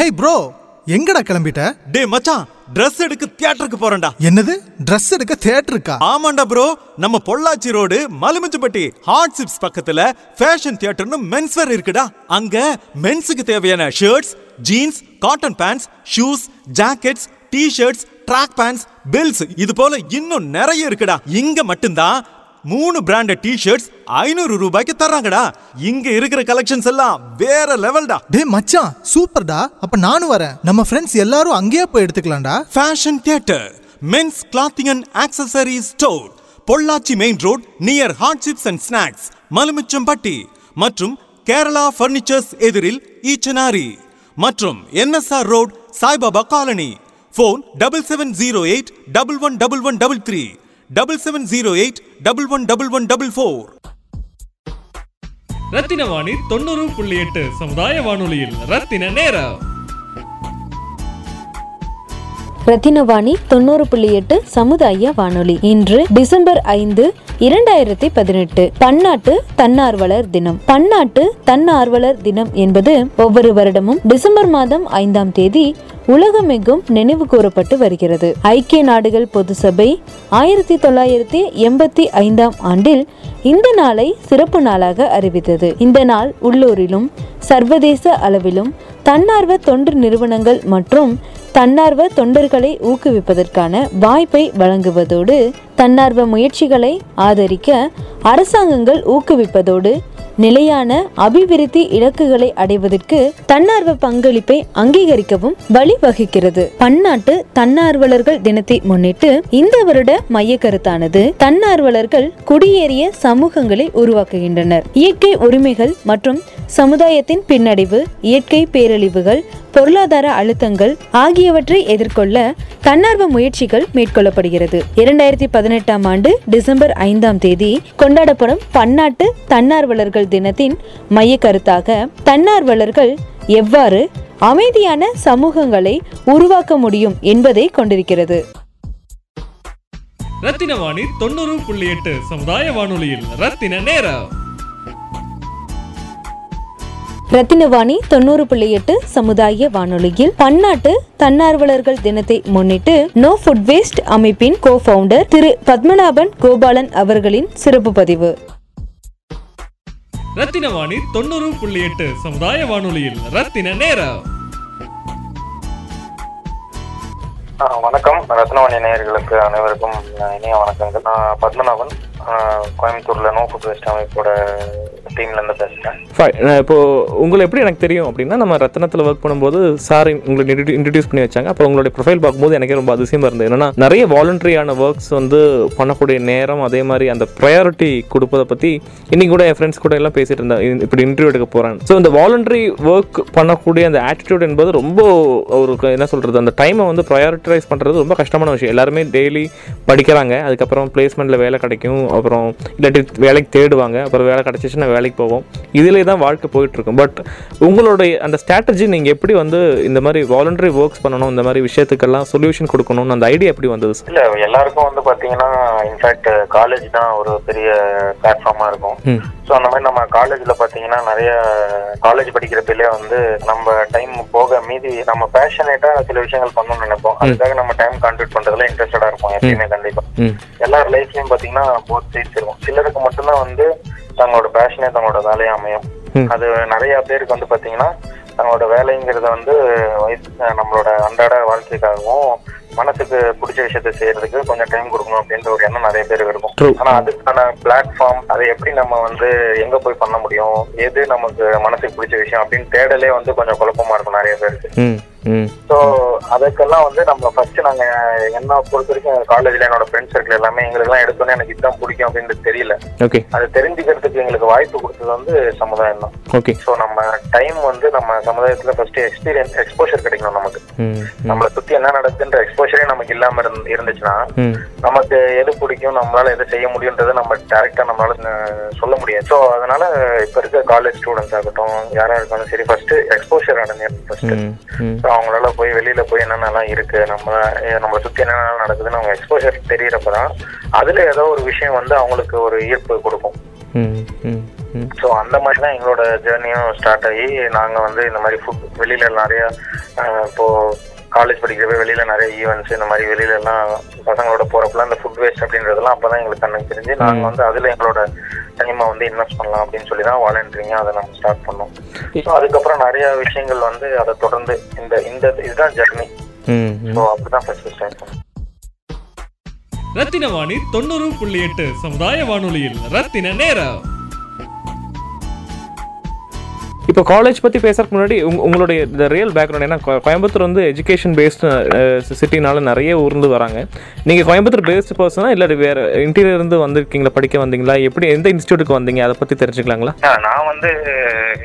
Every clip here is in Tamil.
ஹேய் ப்ரோ எங்கடா கிளம்பிட்ட? டே மச்சான் Dress எடுக்க தியேட்டருக்கு போறேன்டா. என்னது? Dress எடுக்க தேட்டருக்கா ஆமாண்டா ப்ரோ நம்ம Pollachi road Malumichampatti hot chips பக்கத்துல ஃபேஷன் தியேட்டர்னு மென்ஸ் வேர் இருக்குடா. அங்க மென்ஸுக்கு தேவையான shirts jeans cotton pants shoes jackets T shirts track pants belts இது போல இன்னும் நிறைய இருக்குடா. இங்க மட்டும்தான் மூணு பிராண்டட் டி ஷர்ட்ஸ் ஐநூறு ரூபாய்க்கு தர்றாங்கடா. இங்க இருக்கிற கலெக்ஷன்ஸ் எல்லாம் வேற லெவல்டா டேய் மச்சான் சூப்பர்டா. அப்ப நானும் வரேன். நம்ம ஃப்ரெண்ட்ஸ் எல்லாரும் அங்கேயே போய் எடுத்துக்கலாம்டா. Fashion theatre men's clothing and accessory store Pollachi main road near hot chips and snacks Malumichampatti மற்றும் கேரளா ஃபர்னிச்சர்ஸ் எதிரில் ஈச்சனாரி மற்றும் NSR road Saibaba colony. Phone double seven zero eight double one double one double three double seven zero eight double one double one double four Rathina Vani தொண்ணூறு புள்ளி எட்டு சமுதாய வானொலியில் ரத்தின நேரம். ரத்தினவாணி தொண்ணூறு புள்ளி எட்டு சமுதாய வானொலி. இன்று டிசம்பர் ஐந்து இரண்டாயிரத்தி பதினெட்டு. பன்னாட்டு தன்னார்வலர் தினம். பன்னாட்டு தன்னார்வலர் தினம் என்பது ஒவ்வொரு வருடமும் டிசம்பர் மாதம் ஐந்தாம் தேதி உலகமெங்கும் நினைவு கூறப்பட்டு வருகிறது. ஐக்கிய நாடுகள் பொது சபை ஆயிரத்தி தொள்ளாயிரத்தி எண்பத்தி ஐந்தாம் ஆண்டில் இந்த நாளை சிறப்பு நாளாக அறிவித்தது. இந்த நாள் உள்ளூரிலும் சர்வதேச அளவிலும் தன்னார்வ தொண்டு நிறுவனங்கள் மற்றும் தன்னார்வ தொண்டர்களை ஊக்குவிப்பதற்கான வாய்ப்பை வழங்குவதோடு தன்னார்வ முயற்சிகளை ஆதரிக்க அரசாங்கங்கள் ஊக்குவிப்பதோடு நிலையான அபிவிருத்தி இலக்குகளை அடைவதற்கு தன்னார்வ பங்களிப்பை அங்கீகரிக்கவும் வழிவகுக்கிறது. பன்னாட்டு தன்னார்வலர்கள் தினத்தை முன்னிட்டு இந்த வருட மைய கருத்தானது தன்னார்வலர்கள் குடியேறிய சமூகங்களை உருவாக்குகின்றனர். இயற்கை உரிமைகள் மற்றும் சமுதாயத்தின் பின்னடைவு இயற்கை பேரழிவுகள் பொருளாதார அழுத்தங்கள் ஆகியவற்றை எதிர்கொள்ள தன்னார்வ முயற்சிகள் மேற்கொள்ளப்படுகிறது. இரண்டாயிரத்தி பதினெட்டாம் ஆண்டு டிசம்பர் ஐந்தாம் தேதி கொண்டாடப்படும் பன்னாட்டு தன்னார்வலர்கள் தினத்தின் மைய கருத்தாக தன்னார்வலர்கள் எவ்வாறு அமைதியான சமூகங்களை உருவாக்க முடியும் என்பதை கொண்டிருக்கிறது. ரத்தின வாணி தொண்ணூறு புள்ளி எட்டு சமுதாய வானொலியில் ரத்தின நேரம். ரத்தினவாணி தொண்ணூறு புள்ளி எட்டு சமுதாய வானொலியில் பன்னாட்டு தன்னார்வலர்கள் தினத்தை முன்னிட்டு நோ ஃபுட் வேஸ்ட் அமைப்பின் கோ ஃபவுண்டர் திரு பத்மநாபன் கோபாலன் அவர்களின் சிறப்பு பதிவு. ரத்தின வாணி தொண்ணூறு புள்ளி எட்டு சமுதாய வானொலியில் ரத்தின நேரம். வணக்கம். ரத்னவாணி நேயர்களுக்கு அனைவருக்கும் இனிய வணக்கங்கள். நான் பத்மநாபன். கோயம்புத்தூர்ல நோ ஃபுட் வேஸ்ட் அமைப்போட டீம்ல இருந்து பேசுறேன். நான் இப்போ உங்களை எப்படி எனக்கு தெரியும் அப்படின்னா நம்ம ரத்னத்தில் ஒர்க் பண்ணும்போது சார் உங்களை இன்ட்ரடியூஸ் பண்ணி வச்சாங்க. அப்புறம் உங்களுடைய ப்ரொஃபைல் பார்க்கும்போது எனக்கே ரொம்ப அதிசயமாக இருந்தது. என்னன்னா நிறைய வாலண்டரியான ஒர்க்ஸ் வந்து பண்ணக்கூடிய நேரம் அதே மாதிரி அந்த ப்ரையாரிட்டி கொடுப்பதை பற்றி இன்னைக்கு கூட என் ஃப்ரெண்ட்ஸ் கூட எல்லாம் பேசிட்டு இருந்தேன். இப்படி இன்டர்வியூ எடுக்க போகிறேன் ஸோ இந்த வாலண்டரி ஒர்க் பண்ணக்கூடிய அந்த ஆட்டிடியூட் என்பது ரொம்ப ஒரு என்ன சொல்கிறது அந்த டைமை வந்து ப்ரையாரிட்டைஸ் பண்ணுறது ரொம்ப கஷ்டமான விஷயம். எல்லாருமே டெய்லி படிக்கிறாங்க. அதுக்கப்புறம் பிளேஸ்மெண்ட்டில் வேலை கிடைக்கும். அப்புறம் இல்லாட்டி வேலைக்கு தேடுவாங்க. அப்புறம் வேலை கிடச்சிச்சுன்னா வேலைக்கு போவோம். இதிலே தான் வாழ்க்கை போயிட்டு இருக்கும் பட் உங்களுடைய அந்த ஸ்ட்ராட்டஜி நீங்கள் எப்படி வந்து இந்த மாதிரி வாலண்டரி ஒர்க்ஸ் பண்ணணும் இந்த மாதிரி விஷயத்துக்கெல்லாம் சொல்யூஷன் கொடுக்கணும்னு அந்த ஐடியா எப்படி வந்தது? சார் இல்ல எல்லாருக்கும் வந்து பாத்தீங்கன்னா இன்ஃபேக்ட் காலேஜ் தான் ஒரு பெரிய பிளாட்ஃபார்மா இருக்கும். ஸோ அந்த மாதிரி நம்ம காலேஜ்ல பாத்தீங்கன்னா நிறைய காலேஜ் படிக்கிறதுலயே வந்து நம்ம டைம் போக மீதி நம்ம பேஷனேட்டா சில விஷயங்கள் பண்ணணும்னு நினைப்போம். அதுக்காக நம்ம டைம் கான்ட்ரிபியூட் பண்றதுல இன்ட்ரெஸ்டடா இருப்போம் எப்பயுமே கண்டிப்பா. ம். எல்லார் லைஃப்லயும் பாத்தீங்கன்னா போத் சைட்ஸ் இருக்கும் சிலருக்கு மட்டும்தான் வந்து தங்களோட பேஷனே தங்களோட வேலையா அமையும். அது நிறைய பேருக்கு வந்து பாத்தீங்கன்னா தங்களோட வேலைங்கிறத வந்து வயசு நம்மளோட அன்றாட வாழ்க்கைக்காகவும் மனசுக்கு பிடிச்ச விஷயத்த செய்யறதுக்கு கொஞ்சம் டைம் கொடுக்கணும் அப்படின்ற ஒரு எண்ணம் நிறைய பேருக்கு இருக்கும். ஆனா அதுக்கான பிளாட்ஃபார்ம் அதை எப்படி நம்ம வந்து எங்க போய் பண்ண முடியும்? எது நமக்கு மனசுக்கு பிடிச்ச விஷயம் அப்படின்னு தேடலே வந்து கொஞ்சம் குழப்பமா இருக்கும் நிறைய பேருக்கு. ஸோ அதுக்கெல்லாம் வந்து நம்ம ஃபர்ஸ்ட் நாங்க என்ன பொறுத்த வரைக்கும் காலேஜ்ல என்னோட ஃப்ரெண்ட்ஸ் சர்க்கிள் எல்லாமே எங்களுக்குலாம் எடுத்தோன்னே எனக்கு இதுதான் பிடிக்கும் அப்படின்றது தெரியல. ஓகே அது தெரிஞ்சுக்கிறதுக்கு எங்களுக்கு வாய்ப்பு கொடுத்தது வந்து சமுதாயம் தான். ஓகே ஸோ நம்ம டைம் வந்து நம்ம சமுதாயத்துல ஃபர்ஸ்ட் எக்ஸ்பீரியன்ஸ் எக்ஸ்போஷர் கிடைக்கணும் நமக்கு. நம்மளை சுத்தி என்ன நடக்குதுன்ற எக்ஸ்போஷரே நமக்கு இல்லாம இருந்து- இருந்துச்சுன்னா நமக்கு எது பிடிக்கும் நம்மளால எது செய்ய முடியுன்றதை நம்ம டேரக்டா நம்மளால சொல்ல முடியாது. ஸோ அதனால இப்ப இருக்க காலேஜ் ஸ்டூடெண்ட்ஸ் ஆகட்டும் யாரா இருக்காலும் சரி ஃபர்ஸ்ட் எக்ஸ்போஷர் ஆனது ஃபர்ஸ்ட் அவங்களால போய் வெளியில போய் என்னென்னலாம் இருக்கு நம்ம நம்மளை சுத்தி என்னென்ன நடக்குதுன்னு அவங்க எக்ஸ்போஷர் தெரியறப்பதான் அதுல ஏதோ ஒரு விஷயம் வந்து அவங்களுக்கு ஒரு ஈர்ப்பு கொடுக்கும். ஸோ அந்த மாதிரி தான் எங்களோட ஜேர்னியும் ஸ்டார்ட் ஆகி நாங்கள் வந்து இந்த மாதிரி ஃபுட் வெளியில நிறைய இப்போ காலேஜ் படிக்கிறப்ப வெளியில நிறைய ஈவெண்ட்ஸ் இந்த மாதிரி வெளியில எல்லாம் பசங்களோட போறப்பலாம் இந்த ஃபுட் வேஸ்ட் அப்படின்றதெல்லாம் அப்பதான் எங்களுக்கு கண்ணுக்கு தெரிஞ்சு நாங்கள் வந்து அதுல எங்களோட டைமை வந்து இன்வெஸ்ட் பண்ணலாம் அப்படின்னு சொல்லி தான் வாலண்டரிங்க அதை நம்ம ஸ்டார்ட் பண்ணோம். ஸோ அதுக்கப்புறம் நிறைய விஷயங்கள் வந்து அதை தொடர்ந்து இந்த இந்த இதுதான் ஜெர்னி. ஸோ அப்படிதான் ஃபர்ஸ்ட் ஸ்டார்ட் பண்ணோம். ரத்தின வாணி தொண்ணூறு புள்ளி எட்டு சமுதாய வானொலியில் ரத்தின நேரம். இப்போ காலேஜ் பற்றி பேசுறதுக்கு முன்னாடி உங்க- உங்களுடைய இந்த ரியல் பேக்ரவுண்ட் ஏன்னா கோயம்புத்தூர் வந்து எஜுகேஷன் பேஸ்டு சிட்டினால நிறைய ஊர்ந்து வராங்க. நீங்கள் கோயம்புத்தூர் பேஸ்டு பர்சனா இல்லை வேறு இன்டீரியர் இருந்து வந்திருக்கீங்களா? படிக்க வந்தீங்களா? எப்படி எந்த இன்ஸ்டியூட்டுக்கு வந்தீங்க? அதை பற்றி தெரிஞ்சுக்கலாங்களா? நான் வந்து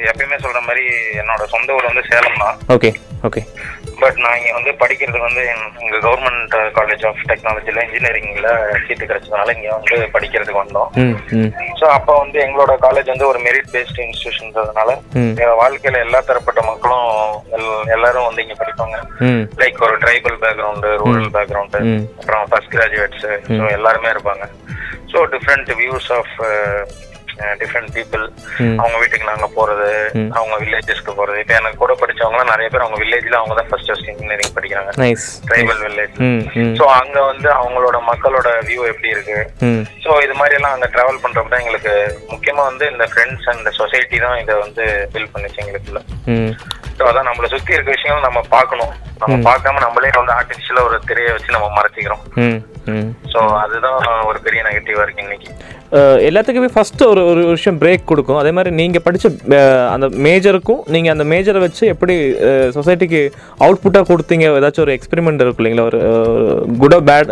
எப்பயுமே சொல்ற மாதிரி என்னோட சொந்த ஊர் வந்து சேலம் தான். ஓகே ஓகே பட் நான் இங்க வந்து படிக்கிறது வந்து இங்க கவர்மெண்ட் காலேஜ் ஆஃப் டெக்னாலஜில இன்ஜினியரிங்ல சீட்டு கிடைச்சதுனால இங்க வந்து படிக்கிறதுக்கு வந்தோம். ஸோ அப்போ வந்து எங்களோட காலேஜ் வந்து ஒரு மெரிட் பேஸ்ட் இன்ஸ்டியூஷன்றதுனால ம். எங்க வாழ்க்கையில எல்லா தரப்பட்ட மக்களும் எல்- எல்லாரும் வந்து இங்க படிப்பாங்க. லைக் ஒரு ட்ரைபல் பேக்ரவுண்டு ரூரல் பேக்ரவுண்டு. அப்புறம் ஃபர்ஸ்ட் கிராஜுவேட்ஸ் ஸோ எல்லாருமே இருப்பாங்க. So different views of different people. அவங்க வீட்டுக்கு நாங்க போறது. அவங்க வில்லேஜஸ்க்கு போறது. இப்போ எனக்கு கூட படிச்சவங்கலாம் நிறைய பேர் அவங்க வில்லேஜ்ல அவங்க தான் ஃபர்ஸ்ட் ஃபர்ஸ்ட் இன்ஜினியரிங் படிக்கிறாங்க. ட்ரைபல் வில்லேஜ் ஸோ அங்க வந்து அவங்களோட மக்களோட வியூ எப்படி இருக்கு? ஸோ இது மாதிரி எல்லாம் அங்க டிராவல் பண்றப்ப தான் எங்களுக்கு முக்கியமா வந்து இந்த ஃப்ரெண்ட்ஸ் அண்ட் சொசைட்டி தான் இதை வந்து பில்ட் பண்ணுச்சு எங்களுக்குள்ள. ஸோ அதான் நம்மளை சுத்தி இருக்க விஷயங்கள் நம்ம பார்க்கணும். நம்ம பார்க்காம நம்மளே வந்து ஆர்டிஃபிஷியலா ஒரு திரையை வச்சு நம்ம மறைச்சிக்கிறோம். ஸோ அதுதான் ஒரு பெரிய நெகட்டிவா இருக்கு இன்னைக்கு. எல்லாத்துக்குமே ஃபர்ஸ்ட் ஒரு ஒரு விஷயம் பிரேக் கொடுக்கும். அதே மாதிரி நீங்கள் படித்த அந்த மேஜருக்கும் நீங்கள் அந்த மேஜரை வச்சு எப்படி சொசைட்டிக்கு அவுட்புட்டாக கொடுத்தீங்க? ஏதாச்சும் ஒரு எக்ஸ்பெரிமெண்ட் இருக்கும் இல்லைங்களா? ஒரு குட் பேட்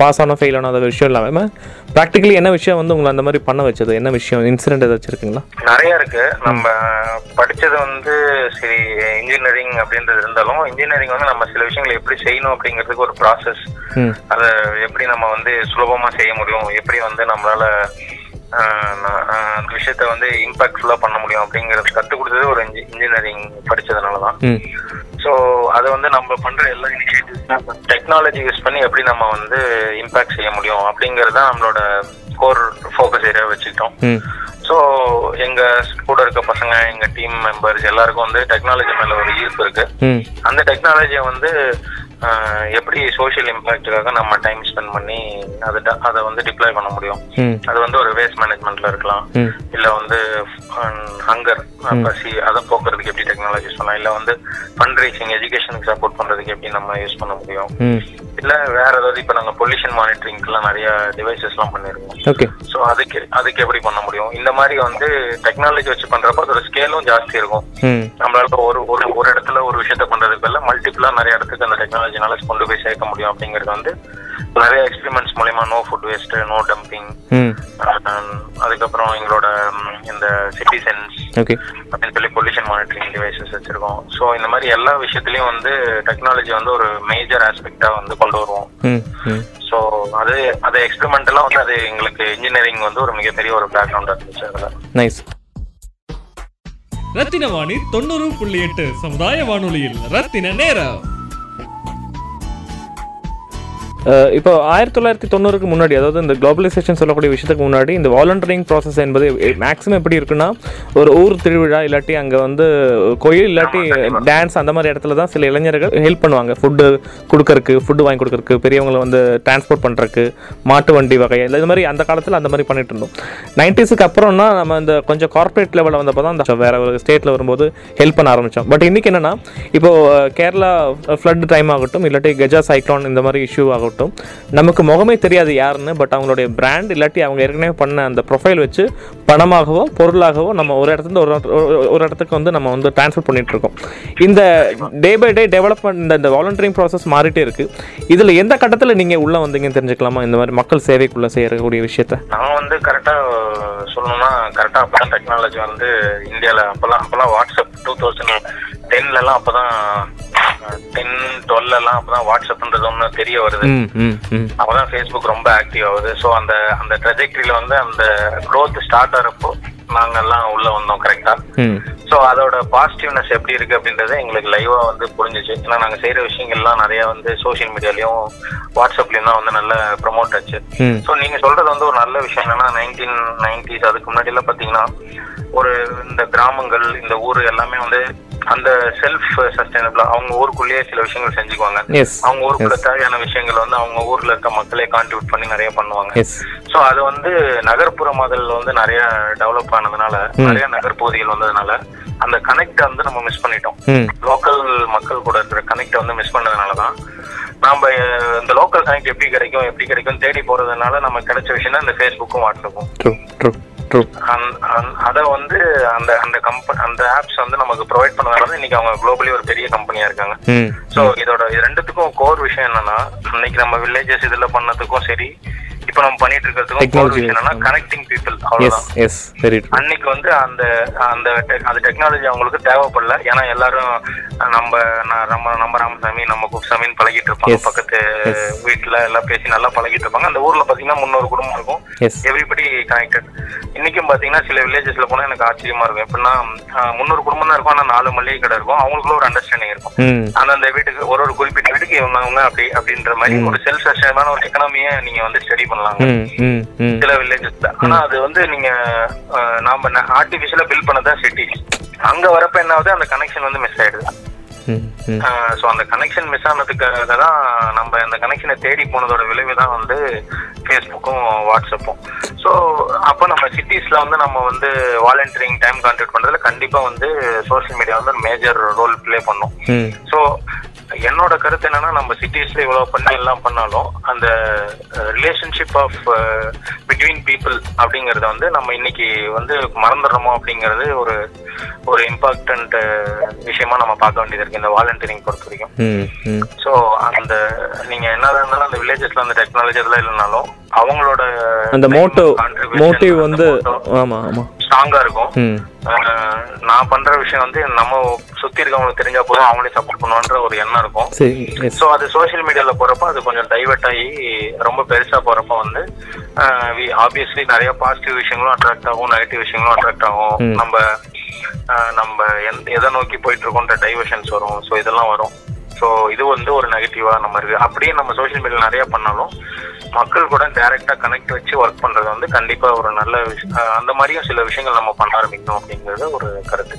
பாஸ் ஆனோ ஃபெயில் ஆனோ அந்த விஷயம் இல்லாமல் ப்ராக்டிக்கலி என்ன விஷயம் வந்து உங்களை அந்த மாதிரி பண்ண வச்சது? என்ன விஷயம்? இன்சிடென்ட் ஏதாச்சும் இருக்குங்களா? நிறைய இருக்கு. நம்ம படிச்சது வந்து சரி இன்ஜினியரிங் அப்படின்றது இருந்தாலும் இன்ஜினியரிங் வந்து நம்ம சில விஷயங்களை எப்படி செய்யணும் அப்படிங்கிறதுக்கு ஒரு ப்ராசஸ் அதை எப்படி நம்ம வந்து சுலபமா செய்ய முடியும்? எப்படி வந்து நம்மளால அந்த விஷயத்த வந்து இம்பாக்ட்ஃபுல்லா பண்ண முடியும் அப்படிங்கறது கற்றுக் கொடுத்தது ஒரு இன்ஜினியரிங் படிச்சதுனால தான் ம். ஸோ அதை வந்து நம்ம பண்ற எல்லா இனிஷியேட்டிவ்ஸ் டெக்னாலஜி யூஸ் பண்ணி எப்படி நம்ம வந்து இம்பாக்ட் செய்ய முடியும் அப்படிங்கறது நம்மளோட கோர் ஃபோக்கஸ் ஏரியா வச்சுக்கிட்டோம். ஸோ எங்க கூட இருக்க பசங்க எங்க டீம் மெம்பர்ஸ் எல்லாருக்கும் வந்து டெக்னாலஜி மேல ஒரு ஈர்ப்பு இருக்கு. அந்த டெக்னாலஜியை வந்து எப்படி சோஷியல் இம்பாக்டுக்காக நம்ம டைம் ஸ்பெண்ட் பண்ணி அதை அதை வந்து டிப்ளாய் பண்ண முடியும்? அது வந்து ஒரு வேஸ்ட் மேனேஜ்மெண்ட்ல இருக்கலாம். இல்ல வந்து ஹங்கர் பசி அதை போக்குறதுக்கு எப்படி டெக்னாலஜி யூஸ் பண்ணலாம்? இல்ல வந்து ஃபண்ட் ரைசிங் எஜுகேஷனுக்கு சப்போர்ட் பண்றதுக்கு எப்படி நம்ம யூஸ் பண்ண முடியும்? இல்ல வேற ஏதாவது இப்ப நாங்க பொல்யூஷன் மானிட்டரிங்க்குலாம் நிறைய டிவைசஸ் எல்லாம் பண்ணிருக்கோம். ஸோ அதுக்கு அதுக்கு எப்படி பண்ண முடியும்? இந்த மாதிரி வந்து டெக்னாலஜி வச்சு பண்றப்ப அதோட ஸ்கேலும் ஜாஸ்தி இருக்கும். நம்மளால ஒரு ஒரு ஒரு இடத்துல ஒரு விஷயத்த பண்றதுக்கு மல்டிபிளா நிறைய இடத்துக்கு அந்த டெக்னாலஜினால கொண்டு போய் சேர்க்க முடியும் அப்படிங்கிறது வந்து நிறைய எக்ஸ்பெரிமெண்ட்ஸ் மூலயமா no food waste no dumping ம். அதுக்கப்புறம் எங்களோட இந்த சிட்டிசன்ஸ் ஓகே அப்படின்னு சொல்லி பொல்யூஷன் மானிட்டரிங் டிவைசஸ் வச்சிருக்கோம். ஸோ இந்த மாதிரி எல்லா விஷயத்துலயும் வந்து டெக்னாலஜி வந்து ஒரு மேஜர் ஆஸ்பெக்டா வந்து கொண்டு வருவோம். ம் ம். ஸோ அது அது எக்ஸ்பெரிமெண்டெல்லாம் வந்து அது எங்களுக்கு இன்ஜினியரிங் வந்து ஒரு மிகப்பெரிய ஒரு பேக்ரவுண்டா இருந்துச்சு அதில். நைஸ் ரத்தின வாணி தொண்ணூறு புள்ளி எட்டு சமுதாய வானொலியில் ரத்தின நேரம். இப்போ ஆயிரத்தி தொள்ளாயிரத்தி தொண்ணூறுக்கு முன்னாடி அதாவது இந்த குளோபலைசேஷன் சொல்லக்கூடிய விஷயத்துக்கு முன்னாடி இந்த வாலண்டரிங் ப்ராசஸ் என்பது மேக்ஸிமம் எப்படி இருக்குன்னா ஒரு ஊர் திருவிழா இல்லாட்டி அங்கே வந்து கோயில் இல்லாட்டி டான்ஸ் அந்த மாதிரி இடத்துல தான் சில இளைஞர்கள் ஹெல்ப் பண்ணுவாங்க. ஃபுட்டு கொடுக்கறக்கு ஃபுட்டு வாங்கி கொடுக்கறக்கு பெரியவங்களை வந்து டிரான்ஸ்போர்ட் பண்ணுறக்கு மாட்டு வண்டி வகை இது மாதிரி அந்த காலத்தில் அந்த மாதிரி பண்ணிட்டு இருந்தோம். நைன்டிஸுக்கு அப்புறம்னா நம்ம இந்த கொஞ்சம் கார்ப்பரேட் லெவலில் வந்தப்போ தான் அந்த வேறு ஒரு ஸ்டேட்டில் வரும்போது ஹெல்ப் பண்ண ஆரம்பித்தோம் பட் இன்றைக்கி என்னென்னா இப்போது கேரளா ஃப்ளட் டைம் ஆகட்டும் இல்லாட்டி கஜா சைக்ளோன் இந்த மாதிரி இஷ்யூ ஆகட்டும் நமக்கு முகமே தெரியாது யாருன்னு பட் அவங்களுடைய பிராண்ட் இல்லாட்டி அவங்க ஏற்கனவே பண்ண அந்த ப்ரொஃபைல் வச்சு பணமாகவோ பொருளாகவோ நம்ம ஒரு இடத்துல ஒரு ஒரு- இடத்துக்கு வந்து நம்ம வந்து ட்ரான்ஸ்ஃபர் பண்ணிட்டு இருக்கோம். இந்த டே பை டே டெவலப்மெண்ட் இந்த இந்த வாலண்டரிங் ப்ராசஸ் மாறிட்டே இருக்கு. இதில் எந்த கட்டத்தில் நீங்கள் உள்ளே வந்தீங்கன்னு தெரிஞ்சுக்கலாமா? இந்த மாதிரி மக்கள் சேவைக்குள்ளே செய்யக்கூடிய விஷயத்த. நான் வந்து கரெக்டா சொல்லணும்னா கரெக்டா அப்பதான் டெக்னாலஜி வந்து இந்தியால அப்பெல்லாம் அப்பெல்லாம் வாட்ஸ்அப் டூ தௌசண்ட் டென்ல எல்லாம் அப்பதான் டென் டுவெல் எல்லாம் அப்பதான் வாட்ஸ்அப்ன்றது ஒண்ணு தெரிய வருது. அப்பதான் ஃபேஸ்புக் ரொம்ப ஆக்டிவ் ஆகுது. ஸோ அந்த அந்த ட்ரெஜெக்டரியில வந்து அந்த growth ஸ்டார்ட் ஆகிறப்போ நாங்க எல்லாம் உள்ள வந்தோம் கரெக்டா ஸோ அதோட பாசிட்டிவ்னஸ் எப்படி இருக்கு அப்படின்றது எங்களுக்கு லைவா வந்து புரிஞ்சுச்சு. ஏன்னா நாங்க செய்யற விஷயங்கள்லாம் நிறைய வந்து சோஷியல் மீடியாலயும் வாட்ஸ்அப்லயும் தான் வந்து நல்ல ப்ரொமோட் ஆச்சு. ஸோ நீங்க சொல்றது வந்து ஒரு நல்ல விஷயம். என்னன்னா நைன்டீன் நைன்டிஸ் அதுக்கு முன்னாடி எல்லாம் பாத்தீங்கன்னா ஒரு இந்த கிராமங்கள் இந்த ஊர் எல்லாமே வந்து அந்த செல்ஃப் சஸ்டைனபிளா அவங்க ஊருக்குள்ளேயே சில விஷயங்கள் செஞ்சுக்குவாங்க. அவங்க ஊருக்குள்ள தேவையான விஷயங்கள் வந்து அவங்க ஊர்ல இருக்க மக்களே கான்ட்ரிபியூட் பண்ணி நிறைய பண்ணுவாங்க. சோ அது வந்து நகர்ப்புறமாதல் வந்து நிறைய டெவலப் ஆனதுனால நிறைய நகர்பகுதிகள் வந்ததுனால அந்த கனெக்ட் வந்து நம்ம மிஸ் பண்ணிட்டோம். லோக்கல் மக்கள் கூட இருக்கிற கனெக்ட் வந்து மிஸ் பண்ணதுனால தான் நாம இந்த லோக்கல் கனெக்ட் எப்படி கிடைக்கும் எப்படி கிடைக்கும் தேடி போறதுனால நம்ம கிடைச்ச விஷயம் இந்த ஃபேஸ்புக்கும் வாட்ஸ்அப்பும் அதை வந்து அந்த அந்த கம்பெனி அந்த ஆப்ஸ் வந்து நமக்கு ப்ரொவைட் பண்ணதுனால தான் இன்னைக்கு அவங்க குளோபலி ஒரு பெரிய கம்பெனியா இருக்காங்க. சோ இதோட இது ரெண்டுத்துக்கும் கோர் விஷயம் என்னன்னா இன்னைக்கு நம்ம வில்லேஜஸ் இதுல பண்ணதுக்கும் சரி இப்போ நம்ம பண்ணிட்டு இருக்கிறதுக்கும் விஷயம் என்னன்னா. கனெக்டிங் பீப்புள் அவ்வளவுதான். அன்னைக்கு வந்து அந்த அந்த அந்த டெக்னாலஜி அவங்களுக்கு தேவைப்படல. ஏன்னா எல்லாரும் நம்ம நம்ம நம்ம ராமசாமி நம்ம குப்சாமின்னு பழகிட்டு இருப்பாங்க. பக்கத்து. வீட்டுல எல்லாம் பேசி நல்லா பழகிட்டு இருப்பாங்க. அந்த ஊர்ல பாத்தீங்கன்னா முன்னூறு குடும்பம் இருக்கும். எவ்ரிபடி கனெக்டட் இன்னைக்கும் பாத்தீங்கன்னா சில வில்லேஜஸ்ல போனா எனக்கு ஆச்சரியமா இருக்கும். எப்படின்னா முந்நூறு குடும்பம் தான் இருக்கும். ஆனா நாலு மளிகை கடை இருக்கும். அவங்களுக்குள்ள ஒரு அண்டர்ஸ்டாண்டிங் இருக்கும். ம். அந்தந்த வீட்டுக்கு ஒரு ஒரு குறிப்பிட்ட வீட்டுக்கு இவங்க அவங்க அப்படி அப்படின்ற மாதிரி ஒரு செல்ஃப் சஸ்டைனான ஒரு எக்கனாமியை நீங்க வந்து ஸ்டடி பண்ணலாம். ம் ம் ம். சில வில்லேஜஸ்ல ஆனா அது வந்து நீங்க நாம ஆர்டிபிஷியலா பில் பண்ணதான் சிட்டி அங்க வரப்ப என்ன ஆகுது? அந்த கனெக்ஷன் வந்து மிஸ் ஆயிடுது. ஸோ அந்த கனெக்ஷன் மிஸ் ஆனதுக்காக தான் நம்ம அந்த கனெக்ஷனை தேடி போனதோட விளைவு தான் வந்து ஃபேஸ்புக்கும் வாட்ஸ்அப்பும் ஸோ அப்போ நம்ம சிட்டிஸ்ல வந்து நம்ம வந்து வாலண்டியரிங் டைம் கான்ட்ரிபியூட் பண்றதுல கண்டிப்பா வந்து சோஷியல் மீடியா வந்து மேஜர் ரோல் ப்ளே பண்ணும். ஸோ என்னோட கருத்து என்னன்னா நம்ம சிட்டிஸ்ல இவ்வளவு பண்ணி எல்லாம் பண்ணாலும் அந்த ரிலேஷன்ஷிப் ஆஃப் பிட்வீன் பீப்புள் அப்படிங்கறத வந்து நம்ம இன்னைக்கு வந்து மறந்துடுறோமோ அப்படிங்கிறது ஒரு ஒரு இம்பார்ட்டன்ட் விஷயமா நம்ம பார்க்க வேண்டியது இருக்கு. இந்த வாலண்டியரிங் பொறுத்த வரைக்கும். ஸோ அந்த நீங்க என்னதான் இருந்தாலும் அந்த வில்லேஜஸ்ல அந்த டெக்னாலஜி அதெல்லாம் இல்லைனாலும் அவங்களோட அந்த மோட்டிவ் மோட்டிவ் வந்து ஆமா ஆமா. ஸ்ட்ராங்கா இருக்கும். நான் பண்ற விஷயம் வந்து நம்ம சுத்தி இருக்கவங்களுக்கு தெரிஞ்சா போதும் அவங்களே சப்போர்ட் பண்ணுவான்ற ஒரு எண்ணம் இருக்கும். ஸோ அது சோஷியல் மீடியால போறப்ப அது கொஞ்சம் டைவர்ட் ஆகி ரொம்ப பெருசா போறப்ப வந்து ஆப்வியஸ்லி நிறைய பாசிட்டிவ் விஷயங்களும் அட்ராக்ட் ஆகும் நெகட்டிவ் விஷயங்களும் அட்ராக்ட் ஆகும். நம்ம நம்ம எந்த- எதை நோக்கி போயிட்டு இருக்கோன்ற டைவர்ஷன்ஸ் வரும். ஸோ இதெல்லாம் வரும். ஸோ இது வந்து ஒரு நெகட்டிவாக நம்ம இருக்குது அப்படியே நம்ம சோஷியல் மீடியா நிறையா பண்ணாலும் மக்கள் கூட டேரெக்டாக கனெக்ட் வச்சு ஒர்க் பண்ணுறது வந்து கண்டிப்பாக ஒரு நல்ல விஷயம் அந்த மாதிரியும் சில விஷயங்கள் நம்ம பண்ண ஆரம்பிக்கணும் அப்படிங்கிறது ஒரு கருத்து.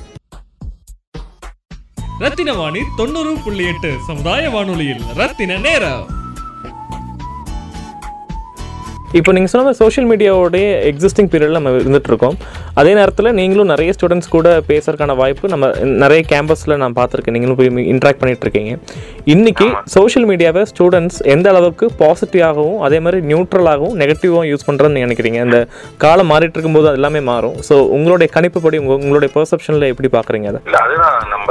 ரத்தின வாணி தொண்ணூறு புள்ளி எட்டு சமுதாய வானொலியில் ரத்தின நேரம். இப்போ நீங்கள் சொன்ன மாதிரி சோஷியல் மீடியாவோடைய எக்ஸிஸ்டிங் பீரியடில் நம்ம இருந்துட்டு இருக்கோம். அதே நேரத்தில் நீங்களும் நிறைய ஸ்டூடெண்ட்ஸ் கூட பேசுறதுக்கான வாய்ப்பு நம்ம நிறைய கேம்பஸில் நான் பார்த்துருக்கேன். நீங்களும் போய் இன்ட்ராக்ட் பண்ணிட்டு இருக்கீங்க. இன்னைக்கு சோஷியல் மீடியாவை ஸ்டூடெண்ட்ஸ் எந்த அளவுக்கு பாசிட்டிவாகவும் அதே மாதிரி நியூட்ரலாகவும் நெகட்டிவாகவும் யூஸ் பண்ணுறதுன்னு நினைக்கிறீங்க? இந்த காலம் மாறிட்டு இருக்கும்போது அது எல்லாமே மாறும். ஸோ உங்களுடைய கணிப்புப்படி உங்க உங்களுடைய பெர்செப்ஷனில் எப்படி பார்க்குறீங்க அதை? அதுதான் நம்ம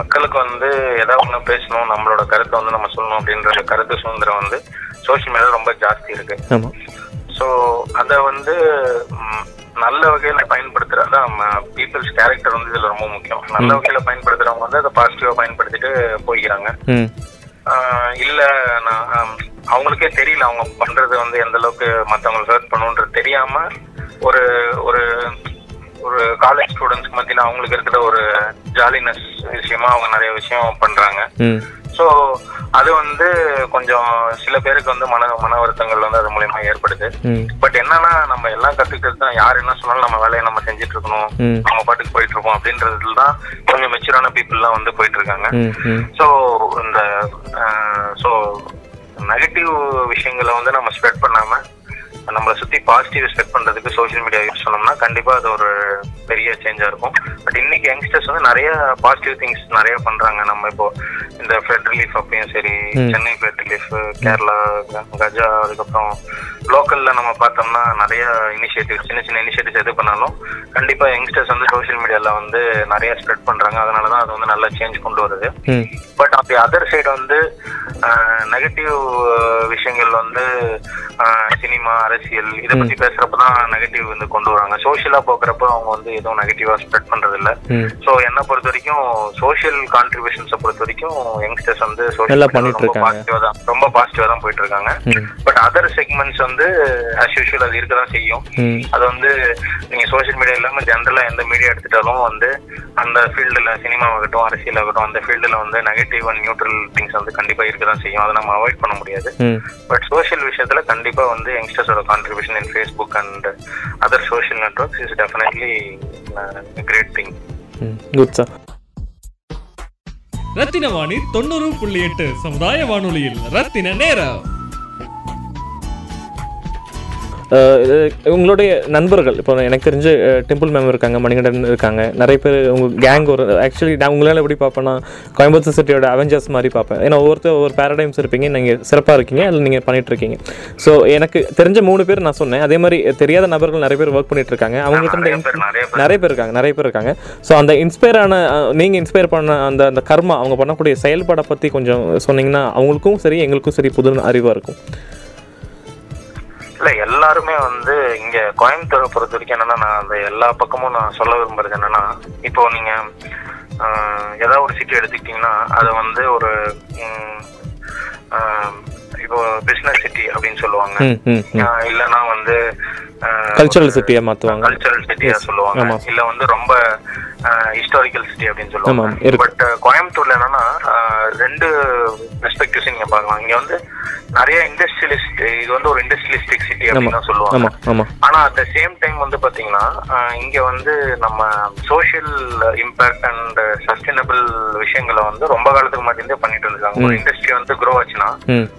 மக்களுக்கு வந்து ஏதாவது ஒண்ணு பேசணும் நம்மளோட கருத்தை வந்து நம்ம சொல்லணும் அப்படின்ற கருத்து சுதந்திரம் வந்து சோஷியல் மீடியா ரொம்ப ஜாஸ்தி இருக்கு. ஸோ அதை வந்து நல்ல வகையில பயன்படுத்துறது பீப்புள்ஸ் கேரக்டர் வந்து இதுல ரொம்ப முக்கியம். நல்ல வகையில பயன்படுத்துறவங்க வந்து அதை பாசிட்டிவா பயன்படுத்திட்டு போய்க்கிறாங்க. இல்ல நான் அவங்களுக்கே தெரியல அவங்க பண்றது வந்து எந்த அளவுக்கு மத்தவங்களுக்கு ஹர்ட் பண்ணுன்றது தெரியாம ஒரு ஒரு ஒரு காலேஜ் ஸ்டூடெண்ட்ஸ்க்கு மத்தியில அவங்களுக்கு இருக்கிற ஒரு ஜாலினஸ் விஷயமா அவங்க நிறைய விஷயம் பண்றாங்க. ஸோ அது வந்து கொஞ்சம் சில பேருக்கு வந்து மன மன வருத்தங்கள் வந்து அது மூலியமா ஏற்படுது. பட் என்னன்னா நம்ம எல்லாம் கத்துக்கிறது தான். யார் என்ன சொன்னாலும் நம்ம வேலையை நம்ம செஞ்சுட்டு இருக்கணும். நம்ம பாட்டுக்கு போயிட்டு இருக்கோம் அப்படின்றதுல தான் கொஞ்சம் மெச்சூரான பீப்புள்லாம் வந்து போயிட்டு இருக்காங்க. ஸோ இந்த ஸோ நெகட்டிவ் விஷயங்களை வந்து நம்ம ஸ்ப்ரெட் பண்ணாம நம்மளை சுத்தி பாசிட்டிவ் ஸ்ப்ரெட் பண்றதுக்கு சோஷியல் மீடியா யூஸ் பண்ணோம்னா கண்டிப்பா அது ஒரு பெரிய சேஞ்சா இருக்கும். பட் இன்னைக்கு யங்ஸ்டர்ஸ் வந்து நிறைய பாசிட்டிவ் திங்ஸ் நிறைய பண்றாங்க. நம்ம இப்போ இந்த ஃபிளட் ரிலீஃப் அப்பயும் சரி. சென்னை ஃபிளட் ரிலீஃப் கேரளா கஜா அதுக்கப்புறம் லோக்கல்ல நம்ம பார்த்தோம்னா நிறைய இனிஷியேட்டிவ் சின்ன சின்ன இனிஷியேட்டிவ்ஸ் எது பண்ணாலும் கண்டிப்பா யங்ஸ்டர்ஸ் வந்து சோஷியல் மீடியால வந்து நிறைய ஸ்ப்ரெட் பண்றாங்க. அதனால தான் அது வந்து நல்ல சேஞ்ச் கொண்டு வருது. பட் அப்படி அதர் சைடு வந்து நெகட்டிவ் விஷயங்கள் வந்து சினிமா அரசியல் இதை பத்தி பேசுறப்ப தான் நெகட்டிவ் வந்து கொண்டு வராங்க. சோஷியலா போக்குறப்ப அவங்க வந்து எதுவும் நெகட்டிவா ஸ்ப்ரெட் பண்றது இல்ல ஸோ என்னை பொறுத்த வரைக்கும் சோஷியல் கான்ட்ரிபியூஷன்ஸை பொறுத்த வரைக்கும் யங்ஸ்டர்ஸ் வந்து பண்ணிட்டு ரொம்ப. பாசிட்டிவா தான் ரொம்ப பாசிட்டிவா தான் போயிட்டு இருக்காங்க பட் அதர் செக்மெண்ட்ஸ் வந்து ஆஸ் யூஷுவல் அது இருக்க தான் செய்யும் அது வந்து நீங்க சோஷியல் மீடியா இல்லாம ஜென்ரலா எந்த மீடியா எடுத்துட்டாலும் வந்து அந்த ஃபீல்டுல சினிமாவாகட்டும் அரசியல் ஆகட்டும் அந்த ஃபீல்டுல வந்து நெகட்டிவ் அண்ட் நியூட்ரல் திங்ஸ் வந்து கண்டிப்பா இருக்க தான் செய்யும். அதை நம்ம அவாய்ட் பண்ண முடியாது. பட் சோஷியல் விஷயத்துல கண்டிப்பா வந்து யங்ஸ்டர்ஸோட contribution in Facebook and other social networks is definitely great thing good sir Rathina Vani தொண்ணூறு புள்ளி எட்டு சமுதாய வானொலியில் ரத்தின நேரம். உங்களுடைய நண்பர்கள் இப்போ எனக்கு தெரிஞ்சு டெம்பிள் மேம் இருக்காங்க மணிகண்டன் இருக்காங்க நிறைய பேர் உங்கள் கேங் ஒரு ஆக்சுவலி நான் உங்களால் எப்படி பார்ப்பேன்னா கோயம்புத்தூர் சிட்டியோட அவெஞ்சர்ஸ் மாதிரி பார்ப்பேன். ஏன்னா ஒவ்வொருத்தர் ஒவ்வொரு பேரடைம்ஸ் இருப்பீங்க நீங்கள் சிறப்பாக இருக்கீங்க அதில் நீங்கள் பண்ணிட்டு இருக்கீங்க. ஸோ எனக்கு தெரிஞ்ச மூணு பேர் நான் சொன்னேன். அதே மாதிரி தெரியாத நபர்கள் நிறைய பேர் ஒர்க் பண்ணிட்டு இருக்காங்க. அவங்கள்ட்ட நிறைய பேர் இருக்காங்க நிறைய பேர் இருக்காங்க. ஸோ அந்த இன்ஸ்பயர் ஆன அஹ், நீங்க இன்ஸ்பயர் பண்ண அந்த அந்த கர்மா அவங்க பண்ணக்கூடிய செயல்பாடை பற்றி கொஞ்சம் சொன்னீங்கன்னா அவங்களுக்கும் சரி எங்களுக்கும் சரி புது அறிவாக இருக்கும். இல்ல எல்லாருமே வந்து இங்க கோயம்புத்தூரை பொறுத்த வரைக்கும் என்னன்னா நான் அந்த எல்லா பக்கமும் நான் சொல்ல விரும்புறது என்னன்னா இப்போ நீங்க ஆஹ், ஏதாவது ஒரு சிட்டி எடுத்துக்கிட்டீங்கன்னா அது வந்து ஒரு இப்போ பிசினஸ் சிட்டி அப்படின்னு சொல்லுவாங்க. இல்லைன்னா வந்து கல்ச்சரல் சிட்டியாக மாற்றுவாங்க கல்ச்சரல் சிட்டியா சொல்லுவாங்க. இல்ல வந்து ரொம்ப ஹிஸ்டாரிக்கல் சிட்டி அப்படின்னு சொல்லுவாங்க. பட் கோயம்புத்தூர்ல என்னன்னா ரெண்டு பெர்ஸ்பெக்டிவ்ஸ் நீங்க பார்க்கலாம். இங்க வந்து நிறைய இண்டஸ்ட்ரியலிஸ்ட் இது வந்து ஒரு இண்டஸ்ட்ரியலிஸ்டிக் சிட்டி அப்படின்னு சொல்லுவாங்க. ஆனா அட் த சேம் டைம் வந்து பாத்தீங்கன்னா இங்க வந்து நம்ம சோஷியல் இம்பாக்ட் அண்ட் சஸ்டைனபிள் விஷயங்களை வந்து ரொம்ப காலத்துக்கு முன்னாடி பண்ணிட்டு இருந்திருக்காங்க. ஒரு இண்டஸ்ட்ரி வந்து க்ரோ ஆச்சுன்னா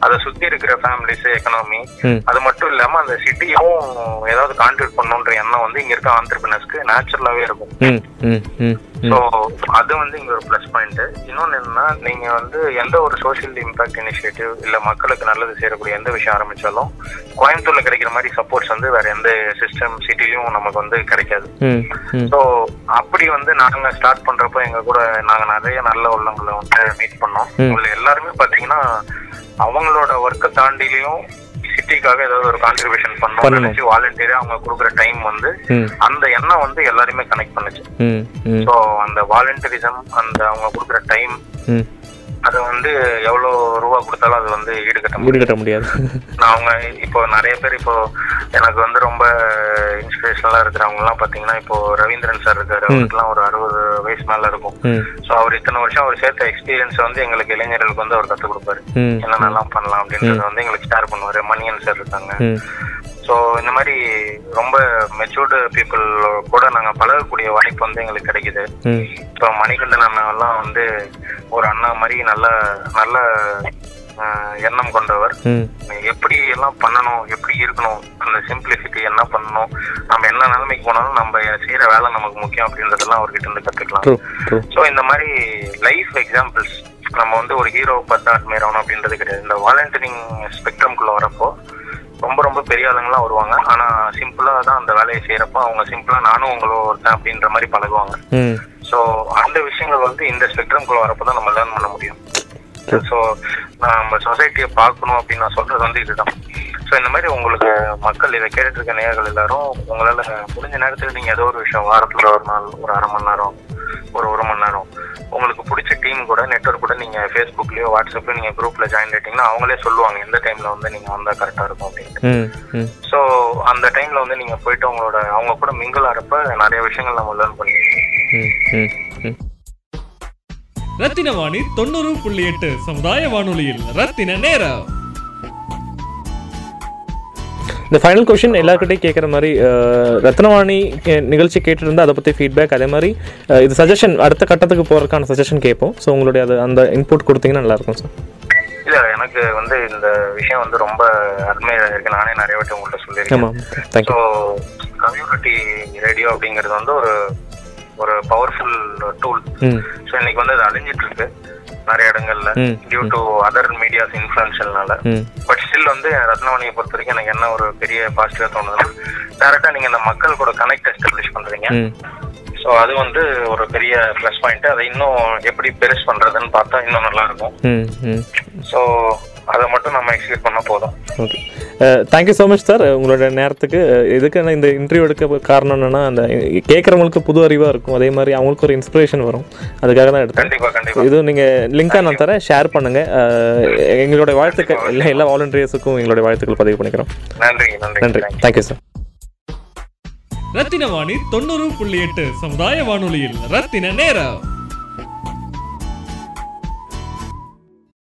அதை சுத்தி இருக்கிற ஃபேமிலிஸ் எக்கனாமி அது மட்டும் இல்லாம அந்த சிட்டியும் ஏதாவது கான்ட்ரிபியூட் பண்ணணுன்ற எண்ணம் வந்து இங்க இருக்க ஆண்டர்பிரினர்ஸ்க்கு நேச்சுரலாவே இருக்கும். ஸோ அது வந்து இங்க ஒரு ப்ளஸ் பாயிண்ட் இன்னொன்னு என்னன்னா நீங்க வந்து எந்த ஒரு சோஷியல் இம்பாக்ட் இனிஷியேட்டிவ் இல்ல மக்களுக்கு நல்லது செய்யக்கூடிய எந்த விஷயம் ஆரம்பிச்சாலும் கோயம்புத்தூர்ல கிடைக்கிற மாதிரி சப்போர்ட்ஸ் வந்து வேற எந்த சிஸ்டம் சிட்டிலையும் நமக்கு வந்து கிடைக்காது. ஸோ அப்படி வந்து நாங்க ஸ்டார்ட் பண்றப்போ எங்க கூட நாங்க நிறைய நல்ல உள்ளவங்களை வந்து மீட் பண்ணோம். உங்களை எல்லாருமே பாத்தீங்கன்னா அவங்களோட ஒர்க்கை தாண்டிலையும் சிட்டிக்காக ஏதாவது ஒரு கான்ட்ரிபியூஷன் பண்ணணும். நினைச்சு வாலண்டியரா அவங்க கொடுக்குற டைம் வந்து அந்த எண்ணம் வந்து எல்லாருமே கனெக்ட் பண்ணுச்சு. ஸோ அந்த வாலண்டியரிசம் அந்த அவங்க கொடுக்குற டைம் அது வந்து எவ்வளோ ரூபா கொடுத்தாலும் அது வந்து ஈடுகட்ட ஈடுகட்ட முடியாது. நான் அவங்க இப்போ நிறைய பேர் இப்போ எனக்கு வந்து ரொம்ப இன்ஸ்பிரேஷனலா இருக்கிறவங்க எல்லாம் பாத்தீங்கன்னா இப்போ ரவீந்திரன் சார் இருக்காரு. அவருக்குலாம் ஒரு அறுபது வயசு மேல இருக்கும். ஸோ அவர் இத்தனை வருஷம் அவர் சேர்த்த எக்ஸ்பீரியன்ஸ் வந்து எங்களுக்கு இளைஞர்களுக்கு வந்து அவர் கற்றுக் கொடுப்பாரு. என்னென்னலாம் பண்ணலாம் அப்படின்றத வந்து எங்களுக்கு ஷேர் பண்ணுவாரு. மணியன் சார் இருக்காங்க. ஸோ இந்த மாதிரி ரொம்ப மெச்சூர்டு பீப்புள் கூட நாங்கள் பழகக்கூடிய வாய்ப்பு வந்து எங்களுக்கு கிடைக்குது. ஸோ மணிகண்டன் அண்ணாவெல்லாம் வந்து ஒரு அண்ணா மாதிரி நல்ல நல்ல எண்ணம் கொண்டவர். எப்படி எல்லாம் பண்ணணும் எப்படி இருக்கணும் அந்த சிம்பிளிசிட்டி என்ன பண்ணணும் நம்ம என்ன நிலைமைக்கு போனாலும் நம்ம செய்யற வேலை நமக்கு முக்கியம் அப்படின்றதெல்லாம் அவர்கிட்ட இருந்து கத்துக்கலாம். ஸோ இந்த மாதிரி லைஃப் எக்ஸாம்பிள்ஸ் நம்ம வந்து ஒரு ஹீரோவை பார்த்து அட்மையர் ஆகணும் அப்படின்றது கிடையாது. இந்த வாலண்டியரிங் ஸ்பெக்ட்ரம்குள்ள வரப்போ ரொம்ப ரொம்ப பெரிய ஆளுங்களாம் வருவாங்க. ஆனா சிம்பிளா தான் அந்த வேலையை செய்யறப்போ அவங்க சிம்பிளா நானும் உங்களோ ஒருத்தன் அப்படின்ற மாதிரி பழகுவாங்க. ஸோ அந்த விஷயங்கள் வந்து இந்த ஸ்பெக்ட்ரம்குள்ள வரப்போ தான் நம்ம லேர்ன் பண்ண முடியும். ஸோ நம்ம சொசைட்டியை பார்க்கணும் அப்படின்னு நான் சொல்றது வந்து இதுதான். ஸோ இந்த மாதிரி உங்களுக்கு மக்கள் இதை கேட்டுட்டு இருக்க நேயர்கள் எல்லாரும் உங்களால முடிஞ்ச நேரத்தில் நீங்க ஏதோ ஒரு விஷயம் வாரத்துல ஒரு நாள் ஒரு அரை மணி நேரம் ஒரு ஒரு மணி நேரம் உங்களுக்கு பிடிச்ச டீம் கூட நெட்ஒர்க் கூட நீங்க ஃபேஸ்புக்லயோ வாட்ஸ்அப்லயோ நீங்க குரூப்ல ஜாயின் ஆயிட்டீங்கன்னா அவங்களே சொல்லுவாங்க எந்த டைம்ல வந்து நீங்க வந்தா கரெக்டா இருக்கும் அப்படின்ட்டு ம் ம். ஸோ அந்த டைம்ல வந்து நீங்க போயிட்டு உங்களோட அவங்க கூட மிங்கிள் ஆறப்ப நிறைய விஷயங்கள் நம்ம லேர்ன் பண்ணிக்கலாம். ம் ம் ம். ரத்தின வாணி தொண்ணூறு புள்ளி எட்டு சமுதாய வானொலியில் ரத்தின நேரம். இந்த ஃபைனல் கொஷின் எல்லாருக்கிட்டையும் கேட்குற மாதிரி ரத்னவாணி நிகழ்ச்சி கேட்டிருந்தா அதை பற்றி ஃபீட்பேக் அதே மாதிரி இது சஜஷன் அடுத்த கட்டத்துக்கு போகிறதுக்கான சஜஷன் கேட்போம் ஸோ உங்களுடைய அது அந்த இன்புட் கொடுத்தீங்கன்னா நல்லாயிருக்கும் சார் இல்ல எனக்கு வந்து இந்த விஷயம் வந்து ரொம்ப அருமையா இருக்கு. நானே நிறைய வாட்டி உங்கள்ட்ட சொல்லியிருக்கேன். ஸோ கம்யூனிட்டி ரேடியோ அப்படிங்கிறது வந்து ஒரு ஒரு பவர்ஃபுல் டூல் ஸோ இன்னைக்கு வந்து அது அழிஞ்சிட்டு இருக்கு. நிறைய இடங்கள்ல. டியூ டு அதர் மீடியாஸ் இன்ஃபுளுன்ஷியல்னால பட் ஸ்டில் வந்து ரத்னவாணியை பொறுத்த வரைக்கும் எனக்கு என்ன ஒரு பெரிய பாசிட்டிவா தோணுதுன்னா டேரக்டா நீங்க இந்த மக்கள் கூட கனெக்ட் எஸ்டாப்ளிஷ் பண்றீங்க. ஸோ அது வந்து ஒரு பெரிய ப்ளஸ் பாயிண்ட் அதை இன்னும் எப்படி பெருசு பண்றதுன்னு பார்த்தா இன்னும் நல்லா இருக்கும். ஸோ அதை மட்டும் நம்ம எக்ஸிக்யூட் பண்ண போதும். Okay thank you so much sir உங்களோட நேரத்துக்கு அஹ், இதுக்கு நான் இந்த இன்டர்வியூ எடுக்க காரணம் என்னன்னா அந்த கேட்குறவங்களுக்கு புது அறிவாக இருக்கும். அதே மாதிரி அவங்களுக்கு ஒரு இன்ஸ்பிரேஷன் வரும். அதுக்காக தான் எடுத்தேன். கண்டிப்பா கண்டிப்பா. இது நீங்கள் லிங்காக நான் தரேன். ஷேர் பண்ணுங்கள் எங்களுடைய வாழ்த்துக்கள் எல்லா எல்லா வாலண்டியர்ஸுக்கும் எங்களுடைய வாழ்த்துக்கள் பதிவு பண்ணிக்கிறோம். நன்றி நன்றி நன்றி. Thank you. Thank you sir Rathina Vani தொண்ணூறு புள்ளி எட்டு சமுதாய வானொலியில் ரத்தின நேரம்.